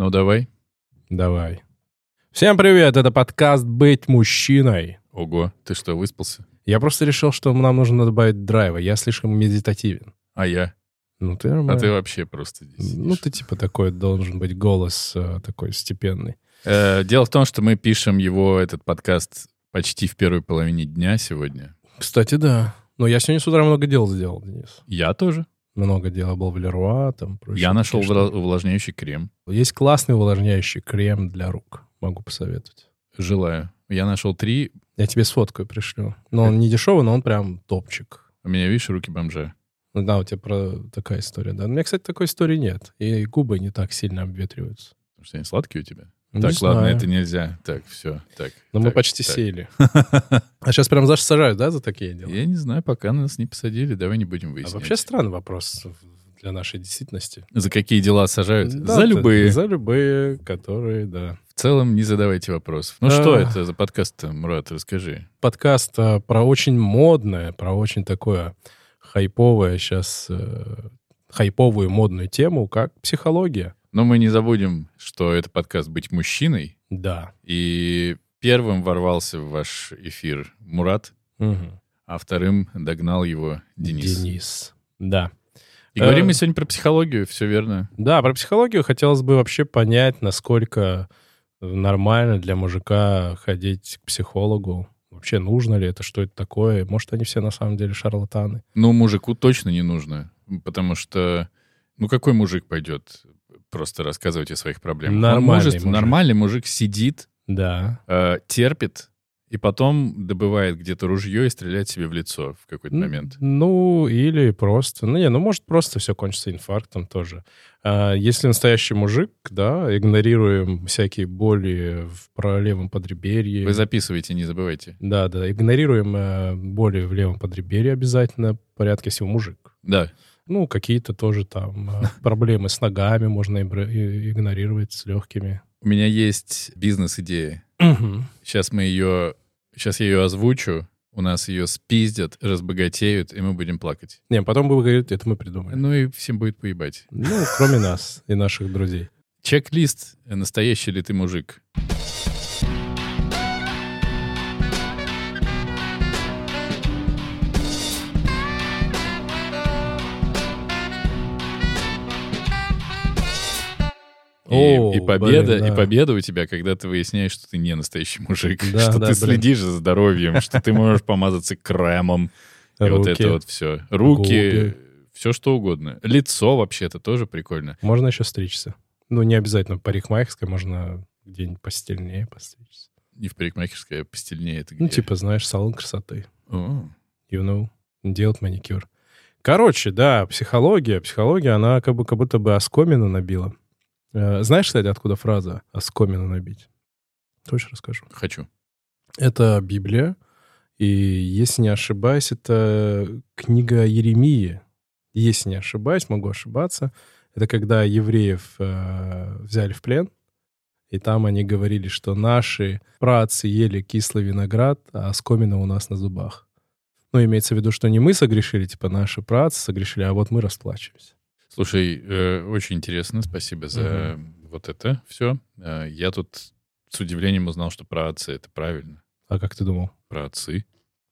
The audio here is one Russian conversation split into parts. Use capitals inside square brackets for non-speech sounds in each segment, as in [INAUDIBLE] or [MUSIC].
Ну, давай. Давай. Всем привет, это подкаст «Быть мужчиной». Ого, ты что, выспался? Я просто решил, что нам нужно добавить драйва. Я слишком медитативен. А я? Ну, ты А нормально. ты вообще просто здесь Ну, сидишь. ты типа такой, должен быть голос э, такой степенный. Э, Дело в том, что мы пишем его, этот подкаст, почти в первой половине дня сегодня. Кстати, да. Но я сегодня с утра много дел сделал, Денис. Я тоже. Много дел. Был в Леруа, там Я нашел штуки. увлажняющий крем. Есть классный увлажняющий крем для рук. Могу посоветовать. Желаю. Я нашел три. Я тебе сфоткаю, пришлю. Но он не дешевый, но он прям топчик. У меня, видишь, руки бомжа. Ну да, у тебя про такая история, да. У меня, кстати, такой истории нет. И губы не так сильно обветриваются. Потому что они сладкие у тебя. Не так, ладно, знаю. это нельзя. Так, все. Так. Но мы так, почти так. сели. А сейчас прям Саша сажают, да, за такие дела? Я не знаю, пока нас не посадили, давай не будем А выяснять. вообще странный вопрос для нашей действительности. За какие дела сажают? Да, За любые. За любые, которые, да. В целом не задавайте вопросов. Ну А. что это за подкаст, Мурат, расскажи. Подкаст а, про очень модное, про очень такое хайповое сейчас, хайповую модную тему, как психология. Но мы не забудем, что это подкаст «Быть мужчиной». Да. И первым ворвался в ваш эфир Мурат, Мгм. а вторым догнал его Денис. Денис. Да. И говорим Э. мы сегодня про психологию, все верно. Да, про психологию хотелось бы вообще понять, насколько нормально для мужика ходить к психологу. Вообще нужно ли это, что это такое? Может, они все на самом деле шарлатаны? Ну, мужику точно не нужно, потому что, ну, какой мужик пойдет просто рассказывать о своих проблемах? Он Нормальный может- мужик. Нормальный мужик сидит, Да. э, терпит, и потом добывает где-то ружье и стреляет себе в лицо в какой-то момент. Ну, или просто... Ну, не, ну, может, просто все кончится инфарктом тоже. А, если настоящий мужик, да, игнорируем всякие боли в левом подреберье. Вы записывайте, не забывайте. Да, да, игнорируем э, боли в левом подреберье обязательно, в порядке всего мужик. Да. Ну, какие-то тоже там э, [LAUGHS] проблемы с ногами можно игнорировать с легкими. У меня есть бизнес-идея. Сейчас мы ее... Сейчас я ее озвучу. У нас ее спиздят, разбогатеют, и мы будем плакать. Не, потом будем говорить, это мы придумали. Ну и всем будет поебать. Ну, кроме нас и наших друзей. Чек-лист, настоящий ли ты мужик. И, О, и победа, блин, и да. победа у тебя, когда ты выясняешь, что ты не настоящий мужик, Да, что да, ты блин. следишь за здоровьем, что ты можешь помазаться кремом, и вот это вот все. Руки, все что угодно. Лицо вообще это тоже прикольно. Можно еще стричься. Ну, не обязательно парикмахерской, можно где-нибудь постельнее постричься. Не в парикмахерской, а постельнее это где? Ну, типа, знаешь, салон красоты. О, You know, делать маникюр. Короче, да, психология. Психология, она как, бы, как будто бы оскомину набила. Э, Знаешь, кстати, откуда фраза «оскомину набить»? Точно расскажу. хочу. Это Библия, и, если не ошибаюсь, это книга Еремии. Если не ошибаюсь, могу ошибаться. Это когда евреев э, взяли в плен, и там они говорили, что наши працы ели кислый виноград, а оскомина у нас на зубах. Ну, имеется в виду, что не мы согрешили, типа наши працы согрешили, а вот мы расплачиваемся. Слушай, э, очень интересно, спасибо за вот это все. я тут с удивлением узнал, что про отцы это правильно. А как ты думал? Про отцы.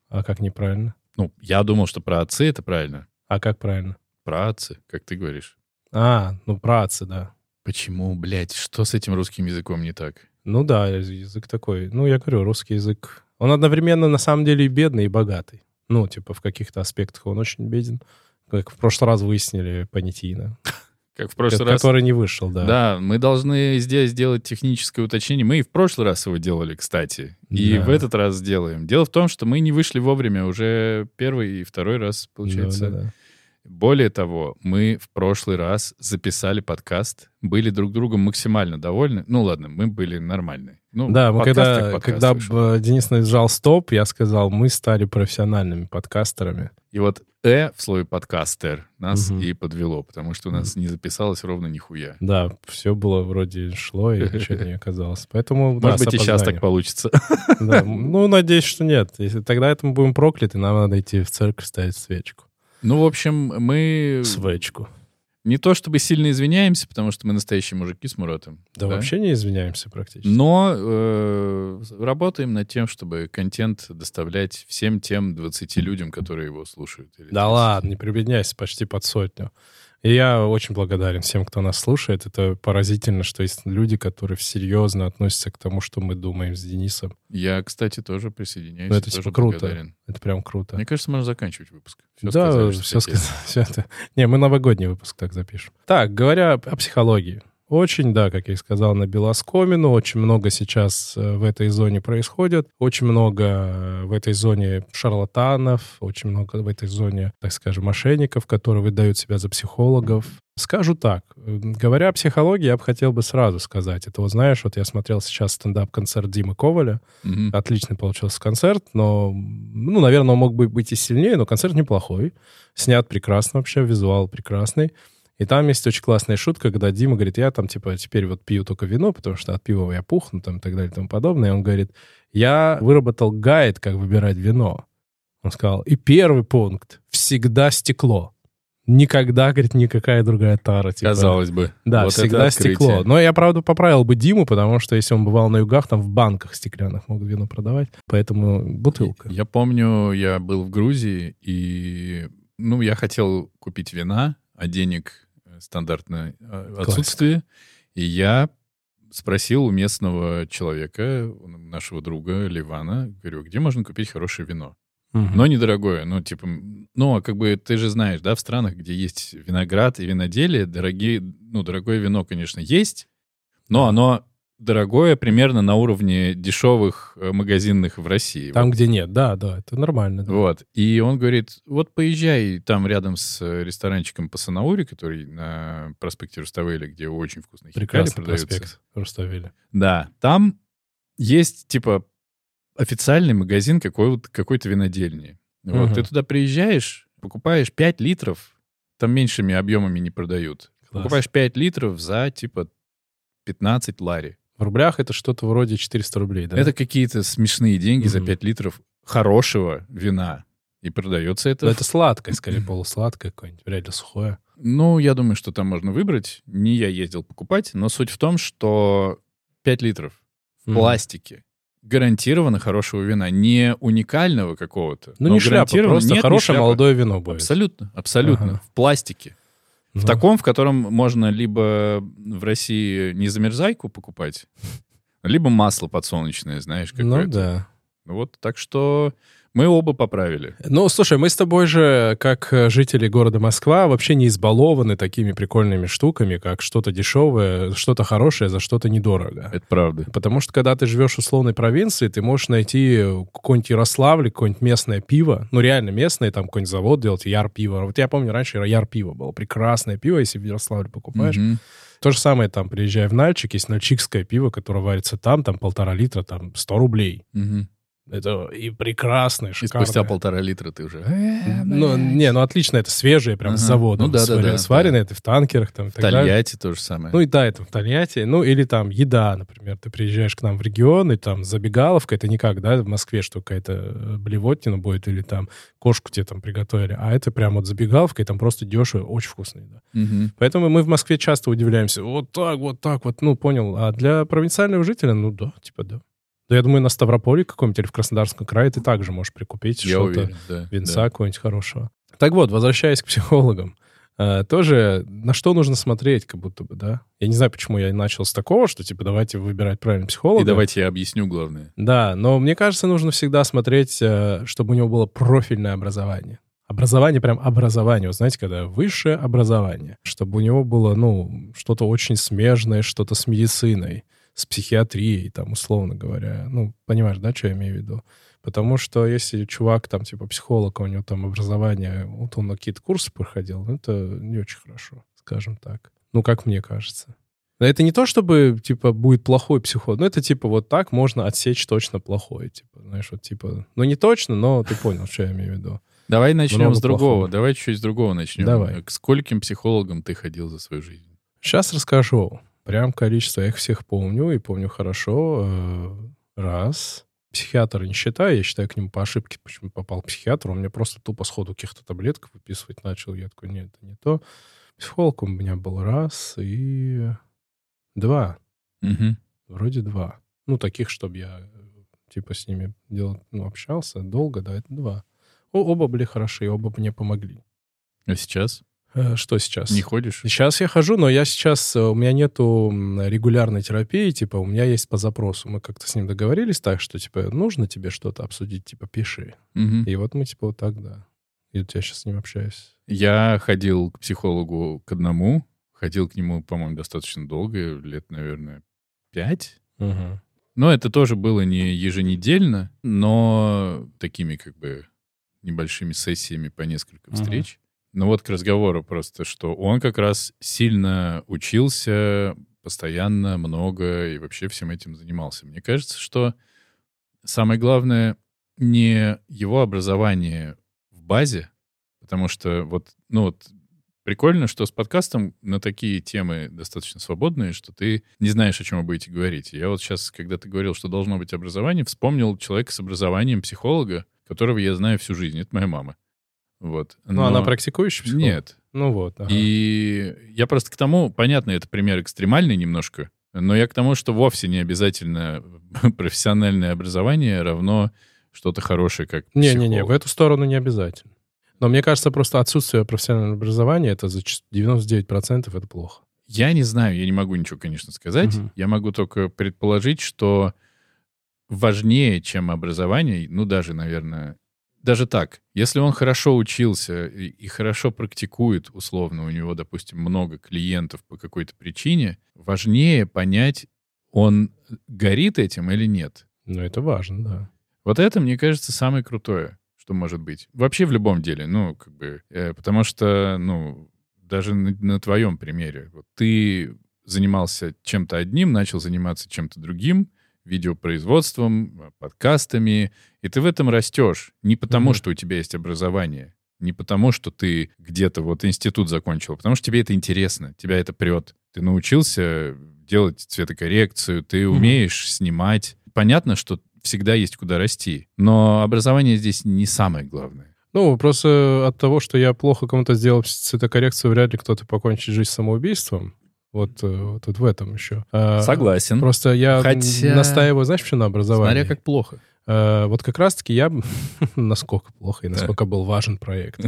А как неправильно? Ну, я думал, что про отцы это правильно. А как правильно? Про отцы, как ты говоришь. А, ну працы, да. Почему, блядь, что с этим русским языком не так? Ну да, язык такой. Ну, я говорю, русский язык. Он одновременно на самом деле и бедный, и богатый. Ну, типа, в каких-то аспектах он очень беден. Как в прошлый раз выяснили понятийно. Как в прошлый раз. Который не вышел, да. Да, мы должны здесь сделать техническое уточнение. Мы и в прошлый раз его делали, кстати. И Да. в этот раз сделаем. Дело в том, что мы не вышли вовремя уже первый и второй раз, получается. Да, да, да. Более того, мы в прошлый раз записали подкаст, были друг другом максимально довольны. Ну ладно, мы были нормальны. Ну, Да, мы когда, когда вышел. б, Денис нажал стоп, я сказал, мы стали профессиональными подкастерами. И вот «э» в слове «подкастер» нас Мгм. и подвело, потому что у нас не записалось ровно нихуя. Да, все было вроде шло, и ничего не оказалось. Поэтому, да, Может с быть, и сейчас так получится. Да, [LAUGHS] Ну, надеюсь, что нет. Если тогда это мы будем прокляты, нам надо идти в церковь ставить свечку. Ну, в общем, мы... Свечку. Не то чтобы сильно извиняемся, потому что мы настоящие мужики с Муратом. Да, вообще не извиняемся практически. Но э, работаем над тем, чтобы контент доставлять всем тем 20 людям, которые его слушают. Да 30. ладно, не прибедняйся, почти под сотню. И я очень благодарен всем, кто нас слушает. Это поразительно, что есть люди, которые серьезно относятся к тому, что мы думаем с Денисом. Я, кстати, тоже присоединяюсь. Ну, это типа круто. благодарен. Это прям круто. Мне кажется, можно заканчивать выпуск. Всё да, сказали, все сказали. [LAUGHS] Это. Не, мы новогодний выпуск так запишем. Так, говоря о психологии. Очень, да, как я и сказал, на белоскомину. Очень много сейчас э, в этой зоне происходит. Очень много э, в этой зоне шарлатанов. Очень много в этой зоне, так скажем, мошенников, которые выдают себя за психологов. Скажу так. Говоря о психологии, я бы хотел бы сразу сказать. Это вот знаешь, вот я смотрел сейчас стендап-концерт Димы Коваля. Отличный получился концерт, но, ну, наверное, он мог бы быть и сильнее, но концерт неплохой. Снят прекрасно вообще, визуал прекрасный. И там есть очень классная шутка, когда Дима говорит, я там, типа, теперь вот пью только вино, потому что от пива я пухну, там, и так далее, и тому подобное. И он говорит, я выработал гайд, как выбирать вино. Он сказал, и первый пункт — всегда стекло. Никогда, говорит, никакая другая тара. Типа. Казалось бы. Да, Вот всегда стекло. Но я, правда, поправил бы Диму, потому что если он бывал на югах, там в банках стеклянных могут вино продавать. Поэтому бутылка. Я помню, я был в Грузии, и, ну, я хотел купить вина, а денег э, стандартно э, Классика. отсутствие. И я спросил у местного человека, нашего друга Ливана, говорю, где можно купить хорошее вино? Мгм. Но недорогое, ну, типа, ну, а как бы ты же знаешь, да, в странах, где есть виноград и виноделие, дорогие, ну, дорогое вино, конечно, есть, но оно дорогое примерно на уровне дешевых э, магазинных в России. Там, где нет, да, да, это нормально. да. Вот. И он говорит, вот поезжай там рядом с э, ресторанчиком по Санауре, который на проспекте Руставели, где очень вкусные Прекрасный продаются. проспект Руставели. Да, там есть, типа, официальный магазин какой, какой-то винодельни. Вот, Мгм. ты туда приезжаешь, покупаешь 5 литров, там меньшими объемами не продают. Класс. Покупаешь 5 литров за, типа, 15 лари. В рублях это что-то вроде 400 рублей, да? Это какие-то смешные деньги за Мгм. 5 литров хорошего вина. И продается это Но это сладкое, скорее, [CLEARS THROAT] полусладкое какое-нибудь, вряд ли сухое. Ну, я думаю, что там можно выбрать. Не я ездил покупать, но суть в том, что 5 литров в Мгм. пластике гарантированно хорошего вина. Не уникального какого-то. Ну, но не шляпа, просто Нет, не хорошее молодое вино будет. Абсолютно, абсолютно. Ага. В пластике. Ну, В таком, в котором можно либо в России не замерзайку покупать, [LAUGHS] либо масло подсолнечное, знаешь, Ну, какое-то. да. Вот, так что мы оба поправили. Ну, слушай, мы с тобой же, как э, жители города Москва, вообще не избалованы такими прикольными штуками, как что-то дешевое, что-то хорошее за что-то недорого. Это правда. Потому что, когда ты живешь в условной провинции, ты можешь найти какой-нибудь Ярославль, какое-нибудь местное пиво, ну, реально местное, там какой-нибудь завод делать, Яр пиво. Вот я помню, раньше Яр пиво было, прекрасное пиво, если в Ярославле покупаешь. Мгм. То же самое, там, приезжая в Нальчик, есть нальчикское пиво, которое варится там, там полтора литра, там 100 рублей. Мгм. Это и прекрасное, И шикарное. спустя полтора литра ты уже... Ну, не, ну отлично, это свежее, прям с завода. Ну да, да, да, Сваренное, это в танкерах там и В. Тольятти то же самое. Ну и да, это в Тольятти. Ну или там еда, например. Ты приезжаешь к нам в регион, и там забегаловка, это не как, да, в Москве, что какая-то э, блевотина будет, или там кошку тебе там приготовили. А это прям вот забегаловка, и там просто дешево, очень вкусно еда. Поэтому мы в Москве часто удивляемся. Вот так, вот так, вот, ну, понял. А для провинциального жителя, ну да, типа да. Да я думаю, на Ставрополе каком-нибудь или в Краснодарском крае ты также можешь прикупить что-то да. винца да. какого-нибудь хорошего. Так вот, возвращаясь к психологам, э, тоже на что нужно смотреть, как будто бы, да? Я не знаю, почему я начал с такого, что, типа, давайте выбирать правильного психолога. И давайте я объясню главное. Да, но мне кажется, нужно всегда смотреть, э, чтобы у него было профильное образование. Образование, прям образование. Вот знаете, когда высшее образование. Чтобы у него было, ну, что-то очень смежное, что-то с медициной, с психиатрией, там, условно говоря. Ну, понимаешь, да, что я имею в виду? Потому что если чувак, там, типа, психолог, а у него там образование, вот он на какие-то курсы проходил, ну, это не очень хорошо, скажем так. Ну, как мне кажется. Но это не то, чтобы, типа, будет плохой психолог. Ну, это, типа, вот так можно отсечь точно плохой. Типа, знаешь, вот, типа... Ну, не точно, но ты понял, что я имею в виду. Давай начнем Много с другого. плохого. Давай чуть-чуть с другого начнем. Давай. К скольким психологам ты ходил за свою жизнь? Сейчас расскажу. Прям количество. Я их всех помню и помню хорошо. Э, Раз. Психиатра не считаю. Я считаю к нему по ошибке, почему попал к психиатру. Он мне просто тупо сходу каких-то таблеток выписывать начал. Я такой, нет, это не то. Психолог у меня был раз и два. Мгм. Вроде два. Ну, таких, чтобы я э, типа с ними делал, ну, общался долго, да, это два. О- оба были хороши, оба мне помогли. А сейчас Что сейчас? не ходишь? Сейчас я хожу, но я сейчас, э, у меня нету регулярной терапии, типа, у меня есть по запросу. Мы как-то с ним договорились так, что, типа, нужно тебе что-то обсудить, типа, пиши. Мгм. И вот мы, типа, вот так, да. И вот я сейчас с ним общаюсь. Я ходил к психологу к одному. Ходил к нему, по-моему, достаточно долго, лет, наверное, пять. Мгм. Но это тоже было не еженедельно, но такими как бы небольшими сессиями по несколько встреч. Но вот к разговору просто, что он как раз сильно учился, постоянно много и вообще всем этим занимался. Мне кажется, что самое главное не его образование в базе, потому что вот, ну вот прикольно, что с подкастом на такие темы достаточно свободные, что ты не знаешь, о чем вы будете говорить. Я вот сейчас, когда ты говорил, что должно быть образование, вспомнил человека с образованием психолога, которого я знаю всю жизнь. Это моя мама. Вот. Ну, она практикующая психолог? Нет. Ну вот, ага. И я просто к тому, понятно, это пример экстремальный немножко, но я к тому, что вовсе не обязательно [LAUGHS] профессиональное образование равно что-то хорошее, как Не-не-не, в эту сторону не обязательно. Но мне кажется, просто отсутствие профессионального образования, это за ч- 99% это плохо. Я не знаю, я не могу ничего, конечно, сказать. Мгм. Я могу только предположить, что важнее, чем образование, ну, даже, наверное, даже так, если он хорошо учился и, и хорошо практикует, условно, у него, допустим, много клиентов по какой-то причине, важнее понять, он горит этим или нет. Ну, это важно, да. Вот это, мне кажется, самое крутое, что может быть. Вообще в любом деле, ну, как бы, э, потому что, ну, даже на, на твоем примере, вот ты занимался чем-то одним, начал заниматься чем-то другим, видеопроизводством, э, подкастами, и ты в этом растешь. Не потому, Мгм. что у тебя есть образование, не потому, что ты где-то вот институт закончил, а потому что тебе это интересно, тебя это прет. Ты научился делать цветокоррекцию, ты умеешь снимать. Понятно, что всегда есть куда расти, но образование здесь не самое главное. Ну, просто от того, что я плохо кому-то сделал цветокоррекцию, вряд ли кто-то покончит жизнь самоубийством. Вот, э, вот, вот в этом еще. А, Согласен. Просто я Хотя- настаиваю, знаешь, что на образовании? Смотря как плохо. Э, вот как раз-таки я... [LAUGHS] насколько плохо и насколько был важен проект.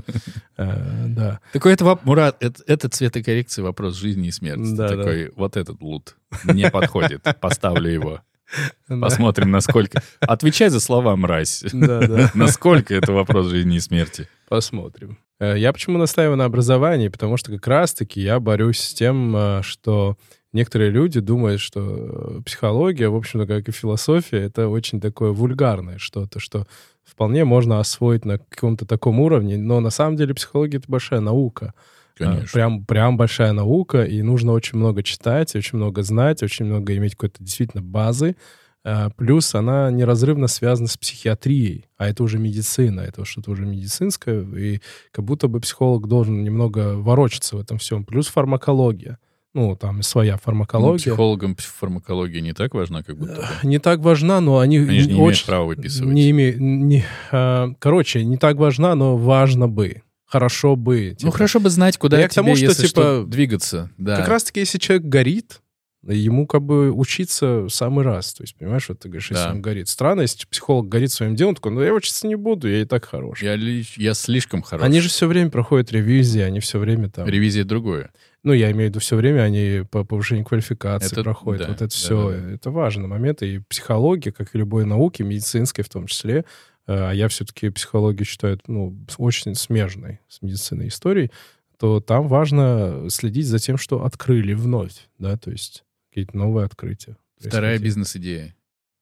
Э, Да. Такой это, Мурат, это, цветокоррекция вопрос жизни и смерти. Такой, вот этот лут не подходит, поставлю его. [LAUGHS] Посмотрим, насколько... Отвечай за слова, мразь. Да, да. [LAUGHS] Насколько это вопрос жизни и смерти. Посмотрим. Э, Я почему настаиваю на образовании? Потому что как раз-таки я борюсь с тем, э, что некоторые люди думают, что э, психология, в общем-то, как и философия, это очень такое вульгарное что-то, что вполне можно освоить на каком-то таком уровне, но на самом деле психология — это большая наука. Конечно. Прям, прям большая наука, и нужно очень много читать, очень много знать, очень много иметь какой-то действительно базы. А, Плюс она неразрывно связана с психиатрией, а это уже медицина, это что-то уже медицинское, и как будто бы психолог должен немного ворочаться в этом всем. Плюс фармакология. Ну, там своя Ну, фармакология. психологам фармакология не так важна, как будто бы. Не так важна, но они, Они же не имеют очень... права выписывать. Не име- не- а, короче, не так важна, но важно бы. Хорошо бы. Ну, типа. хорошо бы знать, куда Я к тебе, тому, что, если типа, двигаться. Да. Как раз-таки, если человек горит, ему как бы учиться в самый раз. То есть, понимаешь, вот ты говоришь, если Да. он горит. Странно, если психолог горит своим делом, такой, ну я учиться не буду, я и так хорош. Я, я слишком хорош. Они же все время проходят ревизии, они все время там... Ревизия другое. Ну, я имею в виду, все время они по повышению квалификации Это- проходят. да, вот да, это все, да, да. это важный момент. И психология, как и любой науки, медицинской в том числе, э, а я все-таки психологию считаю, ну, очень смежной с медициной историей, то там важно следить за тем, что открыли вновь, да, то есть какие-то новые открытия. Вторая бизнес-идея.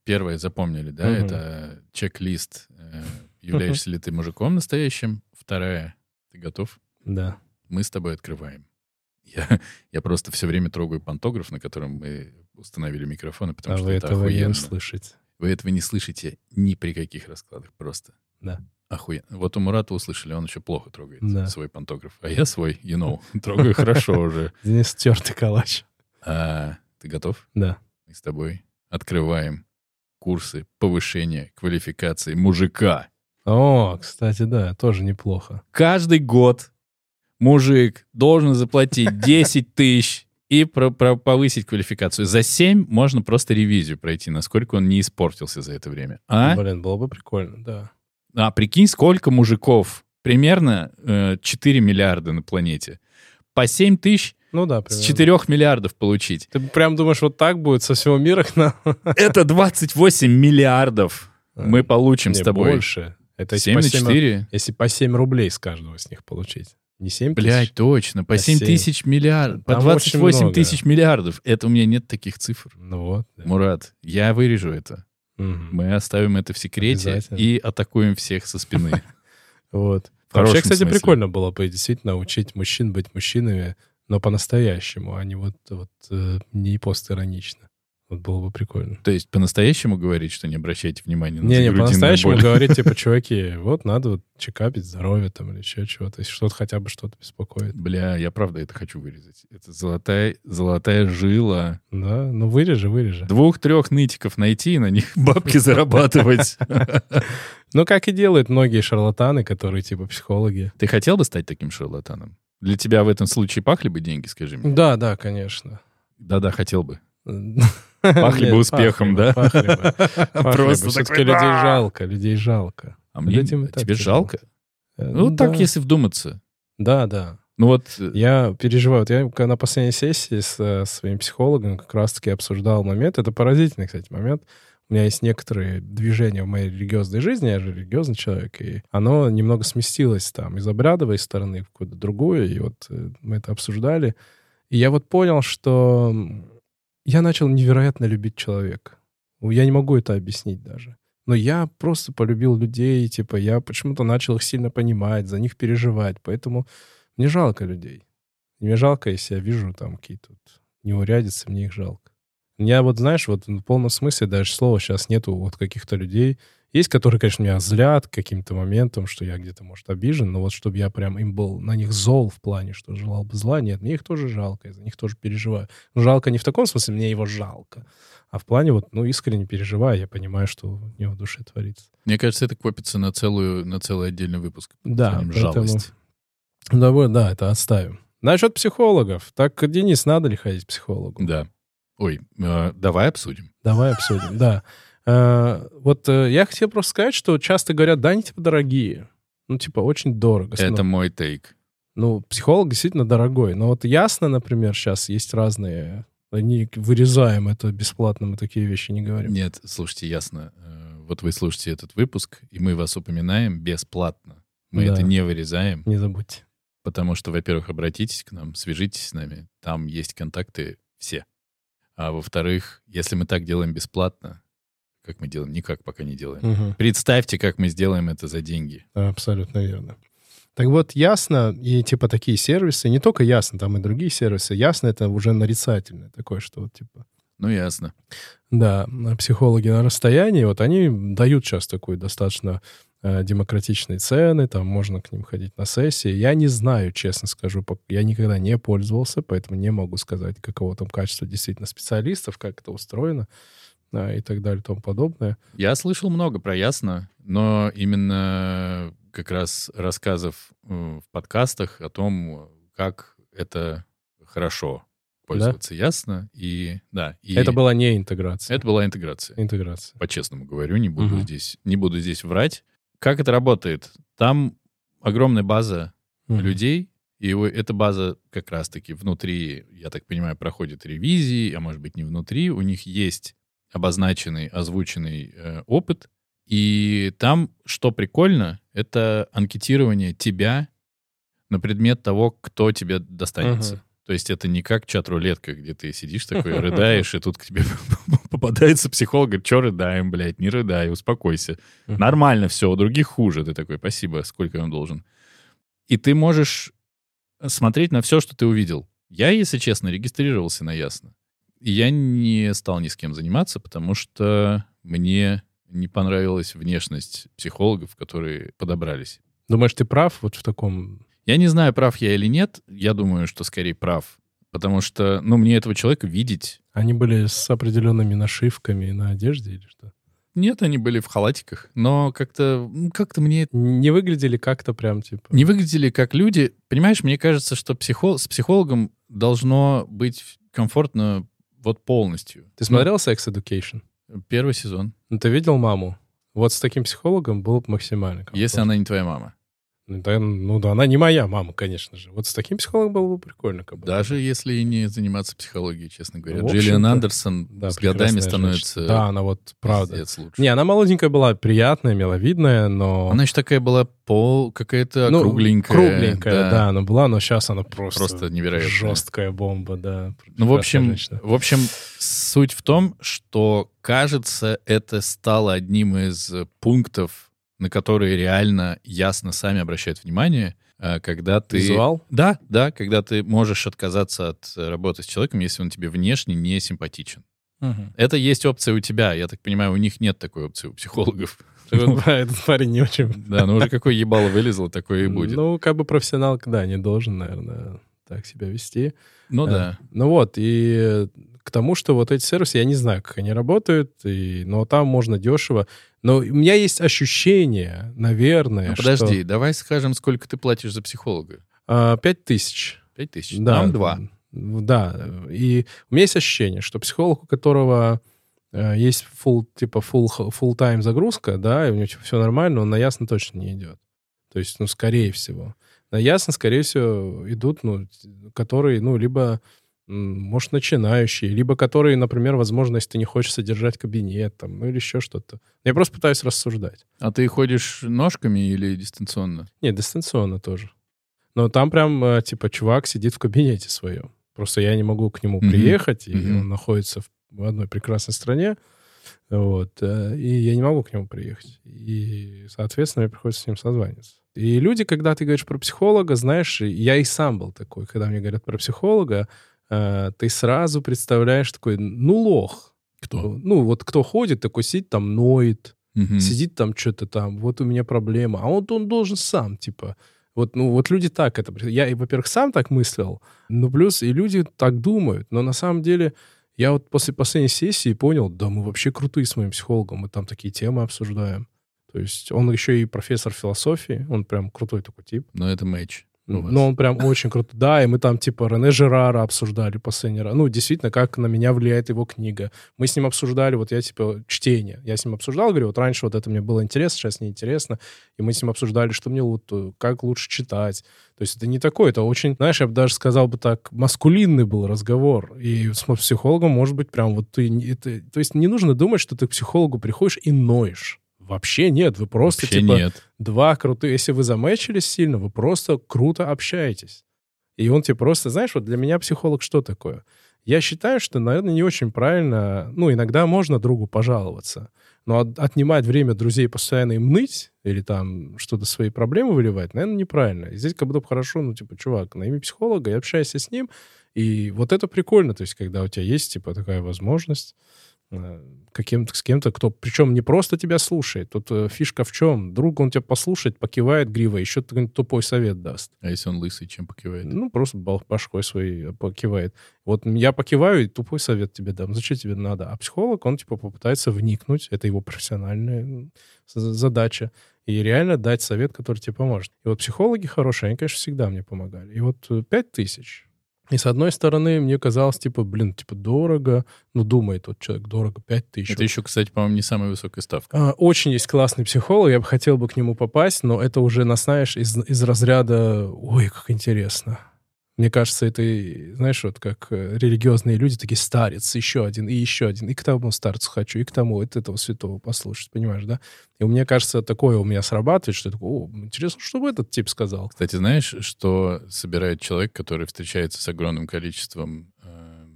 Первая запомнили, да? Мгм. Это чек-лист. э, Являешься ли ты мужиком настоящим? Вторая. Ты готов? Да. Мы с тобой открываем. Я, я просто все время трогаю пантограф, на котором мы установили микрофоны, потому а что вы это этого не охуенно. услышите. Вы этого не слышите ни при каких раскладах. Просто. Да. Охуенно. Вот у Мурата услышали, он еще плохо трогает Да. свой пантограф. А я свой, you know, [LAUGHS] трогаю хорошо уже. Денис тертый калач. А, ты готов? Да. Мы с тобой открываем курсы повышения квалификации мужика. О, кстати, да, тоже неплохо. Каждый год мужик должен заплатить [LAUGHS] 10 тысяч и про, про повысить квалификацию. За 7 можно просто ревизию пройти, насколько он не испортился за это время. А, Блин, было бы прикольно, да. а прикинь, сколько мужиков? Примерно э, 4 миллиарда на планете. По 7 тысяч Ну да, с примерно. 4 миллиардов получить. Ты прям думаешь, вот так будет со всего мира к нам? [LAUGHS] Это 28 миллиардов мы получим Не, с тобой. больше. Это если 7 по на 7, 4? если по 7 рублей с каждого с них получить. Не 7 Блядь, тысяч? точно. По На 7 семь. тысяч миллиардов. По Там очень 28 много. тысяч миллиардов. Это у меня нет таких цифр. Ну вот. да. Мурат, я вырежу это. Мы оставим это в секрете и атакуем всех со спины. [LAUGHS] Вот. Вообще, кстати, прикольно было бы действительно учить мужчин быть мужчинами, но по-настоящему, а не вот, вот э, не постиронично. Вот было бы прикольно. То есть по-настоящему говорить, что не обращайте внимания на Не-не, загрудинную по-настоящему говорить, типа, [LAUGHS] чуваки, вот надо вот чекапить здоровье там или еще чего-то, если что-то хотя бы что-то беспокоит. Бля, я правда это хочу вырезать. Это золотая, золотая жила. Да, ну вырежи, вырежи. Двух-трех нытиков найти и на них [LAUGHS] бабки зарабатывать. [LAUGHS] Ну, как и делают многие шарлатаны, которые типа психологи. Ты хотел бы стать таким шарлатаном? Для тебя в этом случае пахли бы деньги, скажи мне? Да, да, конечно. Да-да, хотел бы. [LAUGHS] Пахли бы успехом, да? [LAUGHS] Просто Все-таки людей жалко, людей жалко. А мне тебе жалко? Э, Ну, так, если вдуматься. Да, да. Ну вот, э, Я переживаю. Вот я на последней сессии с э, своим психологом как раз-таки обсуждал момент. Это поразительный, кстати, момент. У меня есть некоторые движения в моей религиозной жизни, я же религиозный человек, и оно немного сместилось там из обрядовой стороны в какую-то другую, и вот э, мы это обсуждали. И я вот понял, что я начал невероятно любить человека. Я не могу это объяснить даже. Но я просто полюбил людей, типа, я почему-то начал их сильно понимать, за них переживать. Поэтому мне жалко людей. Мне жалко, если я вижу там какие-то неурядицы, мне их жалко. Я вот, знаешь, вот в полном смысле даже слова сейчас нету вот каких-то людей. Есть, которые, конечно, меня злят каким-то моментом, что я где-то, может, обижен, но вот чтобы я прям им был на них зол в плане, что желал бы зла, нет, мне их тоже жалко, я за них тоже переживаю. Но жалко не в таком смысле, мне его жалко, а в плане вот, ну, искренне переживаю, я понимаю, что у него в душе творится. мне кажется, это копится на целую, на целый отдельный выпуск. Да, жалость. Да, вот, да, это оставим. Насчет психологов. Так, Денис, надо ли ходить к психологу? Да. Ой, э, давай обсудим. Давай обсудим, да. Э, Вот э, я хотел просто сказать, что часто говорят, да, они типа дорогие. Ну, типа, очень дорого. Это мой тейк. Ну, психолог действительно дорогой. Но вот ясно, например, сейчас есть разные... Они вырезаем это бесплатно, мы такие вещи не говорим. Нет, слушайте, ясно. Э, Вот вы слушаете этот выпуск, и мы вас упоминаем бесплатно. Мы Да. это не вырезаем, Не забудьте. потому что, во-первых, обратитесь к нам, свяжитесь с нами. Там есть контакты все. А во-вторых, если мы так делаем бесплатно, как мы делаем, никак пока не делаем. Мгм. Представьте, как мы сделаем это за деньги. Абсолютно верно. Так вот, ясно, и типа такие сервисы, не только ясно, там и другие сервисы, ясно это уже нарицательное такое, что вот типа Ну, ясно. Да, психологи на расстоянии, вот они дают сейчас такой достаточно демократичные цены, там можно к ним ходить на сессии. Я не знаю, честно скажу, я никогда не пользовался, поэтому не могу сказать, каково там качество действительно специалистов, как это устроено а, и так далее и тому подобное. Я слышал много про Ясно, но именно как раз рассказов э, в подкастах о том, как это хорошо пользоваться Ясно. И да, и Это была не интеграция. это была интеграция. Интеграция. По-честному говорю, не буду Мгм. здесь, не буду здесь врать. Как это работает? Там огромная база Мгм. людей, и эта база как раз-таки внутри, я так понимаю, проходит ревизии, а может быть не внутри. У них есть обозначенный, озвученный э, опыт. И там, что прикольно, это анкетирование тебя на предмет того, кто тебе достанется. Мгм. То есть это не как чат-рулетка, где ты сидишь такой, [LAUGHS] рыдаешь, и тут к тебе [LAUGHS] попадается психолог, говорит, что рыдаем, блядь, не рыдай, успокойся. Нормально все, у других хуже. Ты такой, спасибо, сколько я вам должен. И ты можешь смотреть на все, что ты увидел. Я, если честно, регистрировался на Ясно. И я не стал ни с кем заниматься, потому что мне не понравилась внешность психологов, которые подобрались. Думаешь, ты прав вот в таком... Я не знаю, прав я или нет. Я думаю, что скорее прав. Потому что, ну, мне этого человека видеть... Они были с определенными нашивками на одежде или что? нет, они были в халатиках, но как-то ну, как-то мне Не выглядели как-то прям, типа... не выглядели как люди. Понимаешь, мне кажется, что психо- с психологом должно быть комфортно вот полностью. Ты смотрел Sex Education? Ну, первый сезон. Ну, ты видел маму? Вот с таким психологом было бы максимально комфортно. Если она не твоя мама. Ну да, ну да, она не моя мама, конечно же. Вот с таким психологом было бы прикольно. Как бы. Даже если и не заниматься психологией, честно говоря. В Джиллиан Андерсон Да, с годами становится. Да, она вот правда. лучше. Не, она молоденькая была, приятная, миловидная, но... Она еще такая была пол, какая-то ну, кругленькая. Кругленькая, да. она была, но сейчас она просто... Просто невероятная. Жесткая бомба, да. Ну, в общем, женщина. в общем, суть в том, что, кажется, это стало одним из пунктов, на которые реально ясно сами обращают внимание, э, когда ты... Визуал? Да, да, когда ты можешь отказаться от э, работы с человеком, если он тебе внешне не симпатичен. Это есть опция у тебя. Я так понимаю, у них нет такой опции у психологов. Да, [LAUGHS] [LAUGHS] Этот парень не очень... Да, ну уже какой ебало вылезло, такое и будет. Ну, как бы профессионал, да, не должен, наверное, так себя вести. Ну Э, да. Ну вот, и к тому, что вот эти сервисы, я не знаю, как они работают, и, но там можно дешево. Но у меня есть ощущение, наверное, Ну, что... подожди, давай скажем, сколько ты платишь за психолога. а, Пять тысяч. Пять тысяч. Да. Нам два. Да, и у меня есть ощущение, что психолог, у которого э, есть full, типа full, full time загрузка, да, и у него все нормально, он на ясно точно не идет. То есть, ну, скорее всего. На ясно, скорее всего, идут, ну, которые, ну, либо, может, начинающие, либо которые, например, возможно, если ты не хочешь содержать кабинет, там, ну, или еще что-то. Я просто пытаюсь рассуждать. А ты ходишь ножками или дистанционно? Нет, дистанционно тоже. Но там прям, э, типа, чувак сидит в кабинете своем. Просто я не могу к нему Мгм. приехать, и Мгм. он находится в одной прекрасной стране. Вот. э, И я не могу к нему приехать. И, соответственно, мне приходится с ним созваниваться. И люди, когда ты говоришь про психолога, знаешь, я и сам был такой, когда мне говорят про психолога, ты сразу представляешь такой, ну, лох. Кто? Ну, вот кто ходит, такой сидит там, ноет, Мгм. сидит там что-то там, вот у меня проблема, а вот он должен сам, типа, вот, ну, вот люди так это... Я, во-первых, сам так мыслил, ну, плюс и люди так думают, но на самом деле я вот после последней сессии понял, да, мы вообще крутые с моим психологом, мы там такие темы обсуждаем. То есть он еще и профессор философии, он прям крутой такой тип. Но это матч. У вас. Но он прям очень крутой. Да, и мы там типа Рене Жерара обсуждали последний раз. Ну, действительно, как на меня влияет его книга. Мы с ним обсуждали, вот я типа чтение. Я с ним обсуждал, говорю, вот раньше вот это мне было интересно, сейчас неинтересно. И мы с ним обсуждали, что мне э, как лучше читать. То есть это не такое, это очень, знаешь, я бы даже сказал бы так, маскулинный был разговор. И с психологом, может быть, прям вот ты... Это, то есть не нужно думать, что ты к психологу приходишь и ноешь. Вообще нет, вы просто Вообще типа нет. два крутые. Если вы замечились сильно, вы просто круто общаетесь. И он тебе просто, знаешь, вот для меня психолог что такое? Я считаю, что, наверное, не очень правильно, ну, иногда можно другу пожаловаться, но от- отнимать время друзей постоянно им ныть или там что-то свои проблемы выливать, наверное, неправильно. И здесь как будто бы хорошо, ну, типа, чувак, найми психолога и общайся с ним, и вот это прикольно, то есть когда у тебя есть, типа, такая возможность э, каким-то, с кем-то, кто, причем не просто тебя слушает. Тут э, фишка в чем? Друг, он тебя послушает, покивает гривой, еще какой-нибудь тупой совет даст. А если он лысый, чем покивает? Ну, просто башкой своей покивает. Вот я покиваю, и тупой совет тебе дам. Зачем тебе надо? А психолог, он, типа, попытается вникнуть. Это его профессиональная задача. И реально дать совет, который тебе поможет. И вот психологи хорошие, они, конечно, всегда мне помогали. И вот э, пять тысяч. И с одной стороны, мне казалось, типа, блин, типа, дорого. Ну, думает вот человек, дорого, пять тысяч. Это еще, кстати, по-моему, не самая высокая ставка. А, Очень есть классный психолог, я бы хотел бы к нему попасть, но это уже, знаешь, из, из разряда «Ой, как интересно». Мне кажется, это, знаешь, вот как э, религиозные люди такие «Старец, еще один, и еще один, и к тому старцу хочу, и к тому вот этого святого послушать», понимаешь, да? И мне кажется, такое у меня срабатывает, что я такой «О, интересно, что бы этот тип сказал?» Кстати, знаешь, что собирает человек, который встречается с огромным количеством э,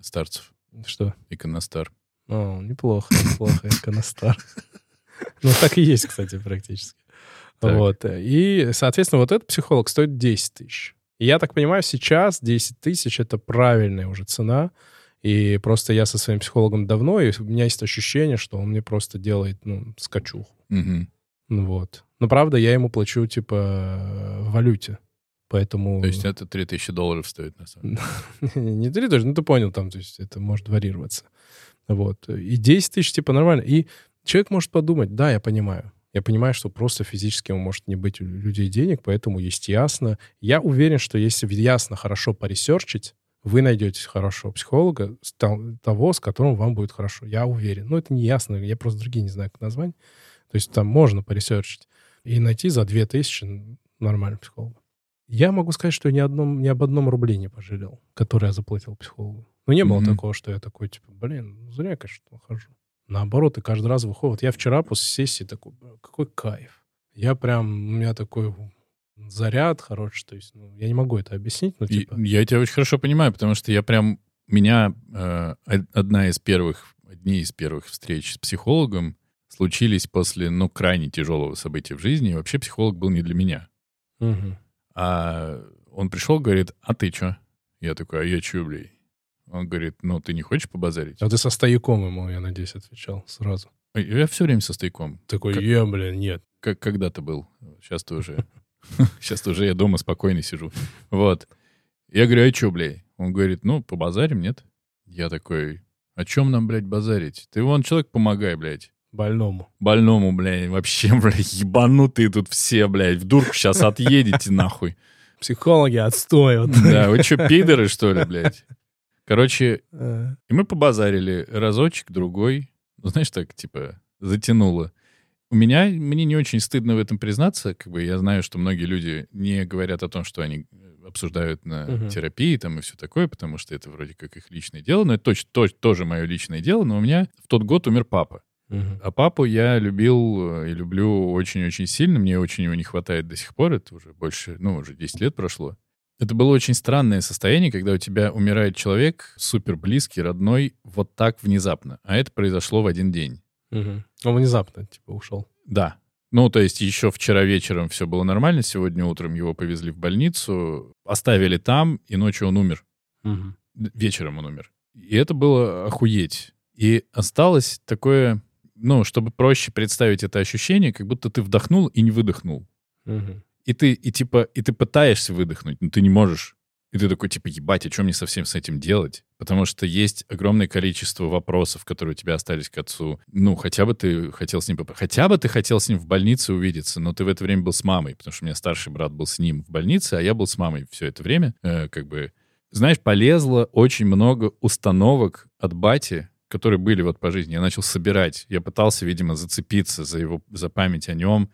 старцев? Что? Иконостар. О, неплохо, неплохо, иконостар. Ну, так и есть, кстати, практически. Вот. И, соответственно, вот этот психолог стоит 10 тысяч. И я так понимаю, сейчас 10 тысяч — это правильная уже цена. И просто я со своим психологом давно, и у меня есть ощущение, что он мне просто делает, ну, скачуху. Ну Вот. Но, правда, я ему плачу, типа, в валюте. Поэтому... То есть это 3000 долларов стоит, на самом деле. [LAUGHS] Не три тоже, ну ты понял, там, то есть это может варьироваться. Вот. И 10 тысяч, типа, нормально. И Человек может подумать, да, я понимаю. Я понимаю, что просто физически может не быть у людей денег, поэтому есть ясно. Я уверен, что если ясно хорошо поресерчить, вы найдете хорошего психолога, того, с которым вам будет хорошо. Я уверен. Ну, это не ясно, я просто другие не знаю, как назвать. То есть там можно поресерчить и найти за 2000 нормального психолога. Я могу сказать, что ни, одном, ни об одном рубле не пожалел, который я заплатил психологу. Ну, не было mm-hmm. такого, что я такой, типа, блин, зря, конечно, хожу. Наоборот, и каждый раз выходит. Я вчера после сессии такой, какой кайф. Я прям, у меня такой заряд хороший, то есть, ну, я не могу это объяснить, но типа... И, я тебя очень хорошо понимаю, потому что я прям, меня э, одна из первых, одни из первых встреч с психологом случились после, ну, крайне тяжелого события в жизни, и вообще психолог был не для меня. Угу. А он пришел, говорит, а ты что? Я такой, а я что, блядь? Он говорит, ну, ты не хочешь побазарить? А ты со стояком ему, я надеюсь, отвечал сразу. Я все время со стояком. Такой, как, я, блин, нет. Как, когда ты был? Сейчас ты уже... [LAUGHS] Сейчас уже я дома спокойно сижу. Вот. Я говорю, а что, блядь? Он говорит, ну, побазарим, нет? Я такой, о чем нам, блядь, базарить? Ты вон человек помогай, блядь. Больному. Больному, блядь, вообще, блядь, ебанутые тут все, блядь, в дурку сейчас отъедете, нахуй. Психологи отстой. Да, вы что, пидоры, что ли, блядь? Короче, а. и мы побазарили разочек, другой. Ну, знаешь, так, типа, затянуло. У меня, мне не очень стыдно в этом признаться. Как бы я знаю, что многие люди не говорят о том, что они обсуждают на uh терапии там и все такое, потому что это вроде как их личное дело. Но это точно, точно тоже мое личное дело. Но у меня в тот год умер папа. uh А папу я любил э, и люблю очень-очень сильно. Мне очень его не хватает до сих пор. Это уже больше, ну, уже 10 лет прошло. Это было очень странное состояние, когда у тебя умирает человек, супер близкий, родной, вот так внезапно. А это произошло в один день. Угу. Он внезапно, типа, ушел. Да. Ну, то есть еще вчера вечером все было нормально, сегодня утром его повезли в больницу, оставили там, и ночью он умер. Угу. Вечером он умер. И это было охуеть. И осталось такое, ну, чтобы проще представить это ощущение, как будто ты вдохнул и не выдохнул. Угу. И ты, и типа, и ты пытаешься выдохнуть, но ты не можешь. И ты такой, типа, ебать, а что мне совсем с этим делать? Потому что есть огромное количество вопросов, которые у тебя остались к отцу. Ну, хотя бы ты хотел с ним... Хотя бы ты хотел с ним в больнице увидеться, но ты в это время был с мамой, потому что у меня старший брат был с ним в больнице, а я был с мамой все это время. Э, как бы, знаешь, полезло очень много установок от бати, которые были вот по жизни. Я начал собирать. Я пытался, видимо, зацепиться за его, за память о нем,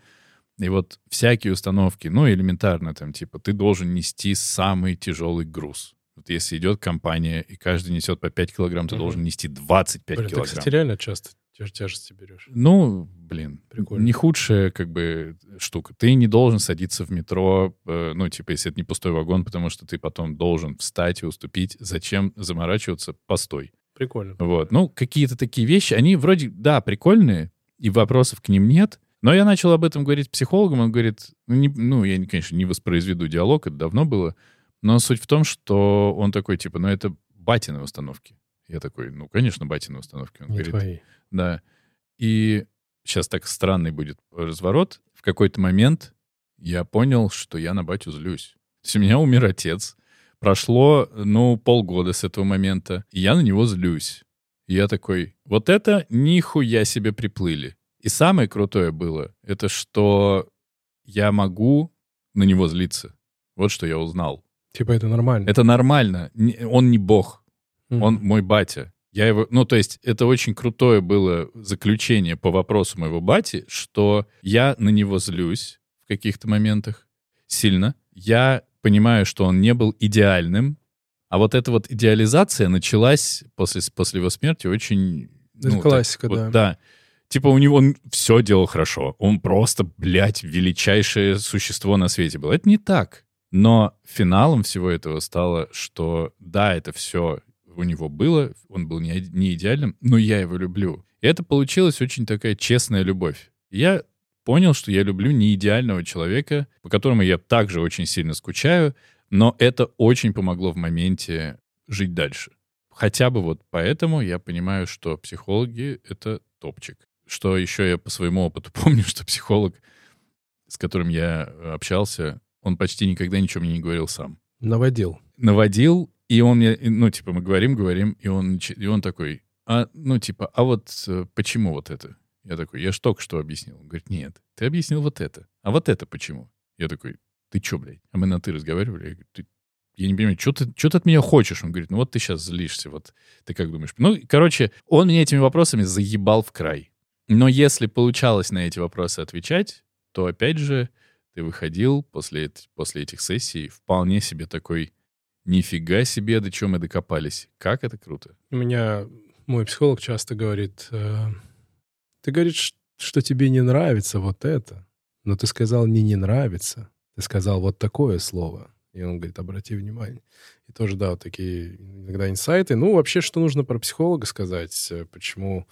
и вот всякие установки, ну, элементарно там, типа, ты должен нести самый тяжелый груз. Вот если идет компания, и каждый несет по 5 килограмм, ты угу. должен нести 25 блин, килограмм. Ты, кстати, реально часто тяжести берешь. Ну, блин, Прикольно. не худшая, как бы, штука. Ты не должен садиться в метро, э, ну, типа, если это не пустой вагон, потому что ты потом должен встать и уступить. Зачем заморачиваться? Постой. Прикольно. Вот. Ну, какие-то такие вещи, они вроде, да, прикольные, и вопросов к ним нет, но я начал об этом говорить психологом, он говорит, ну, не, ну, я, конечно, не воспроизведу диалог, это давно было, но суть в том, что он такой, типа, ну, это батины установки. Я такой, ну, конечно, батины установки. Он не говорит, твои. Да. И сейчас так странный будет разворот. В какой-то момент я понял, что я на батю злюсь. То есть у меня умер отец. Прошло, ну, полгода с этого момента, и я на него злюсь. И я такой, вот это нихуя себе приплыли. И самое крутое было, это что я могу на него злиться. Вот что я узнал. Типа это нормально. Это нормально. Он не бог. Mm-hmm. Он мой батя. Я его, ну, то есть это очень крутое было заключение по вопросу моего бати, что я на него злюсь в каких-то моментах сильно. Я понимаю, что он не был идеальным, а вот эта вот идеализация началась после, после его смерти очень... Это ну, классика, так, да. Вот, да. Типа у него он все делал хорошо. Он просто, блядь, величайшее существо на свете был. Это не так. Но финалом всего этого стало, что да, это все у него было, он был не, не идеальным, но я его люблю. И это получилась очень такая честная любовь. Я понял, что я люблю не идеального человека, по которому я также очень сильно скучаю, но это очень помогло в моменте жить дальше. Хотя бы вот поэтому я понимаю, что психологи — это топчик что еще я по своему опыту [LAUGHS] помню, что психолог, с которым я общался, он почти никогда ничего мне не говорил сам. Наводил. Наводил, и он мне, ну, типа, мы говорим, говорим, и он, и он такой, а, ну, типа, а вот э, почему вот это? Я такой, я ж только что объяснил. Он говорит, нет, ты объяснил вот это. А вот это почему? Я такой, ты чё, блядь? А мы на «ты» разговаривали. Я говорю, ты, я не понимаю, что ты, что ты от меня хочешь? Он говорит, ну вот ты сейчас злишься, вот ты как думаешь? Ну, короче, он меня этими вопросами заебал в край. Но если получалось на эти вопросы отвечать, то, опять же, ты выходил после, после этих сессий вполне себе такой, нифига себе, до чего мы докопались. Как это круто. У меня мой психолог часто говорит, э, ты говоришь, что тебе не нравится вот это, но ты сказал не не нравится. Ты сказал вот такое слово. И он говорит, обрати внимание. И тоже, да, вот такие иногда инсайты. Ну, вообще, что нужно про психолога сказать? Э, почему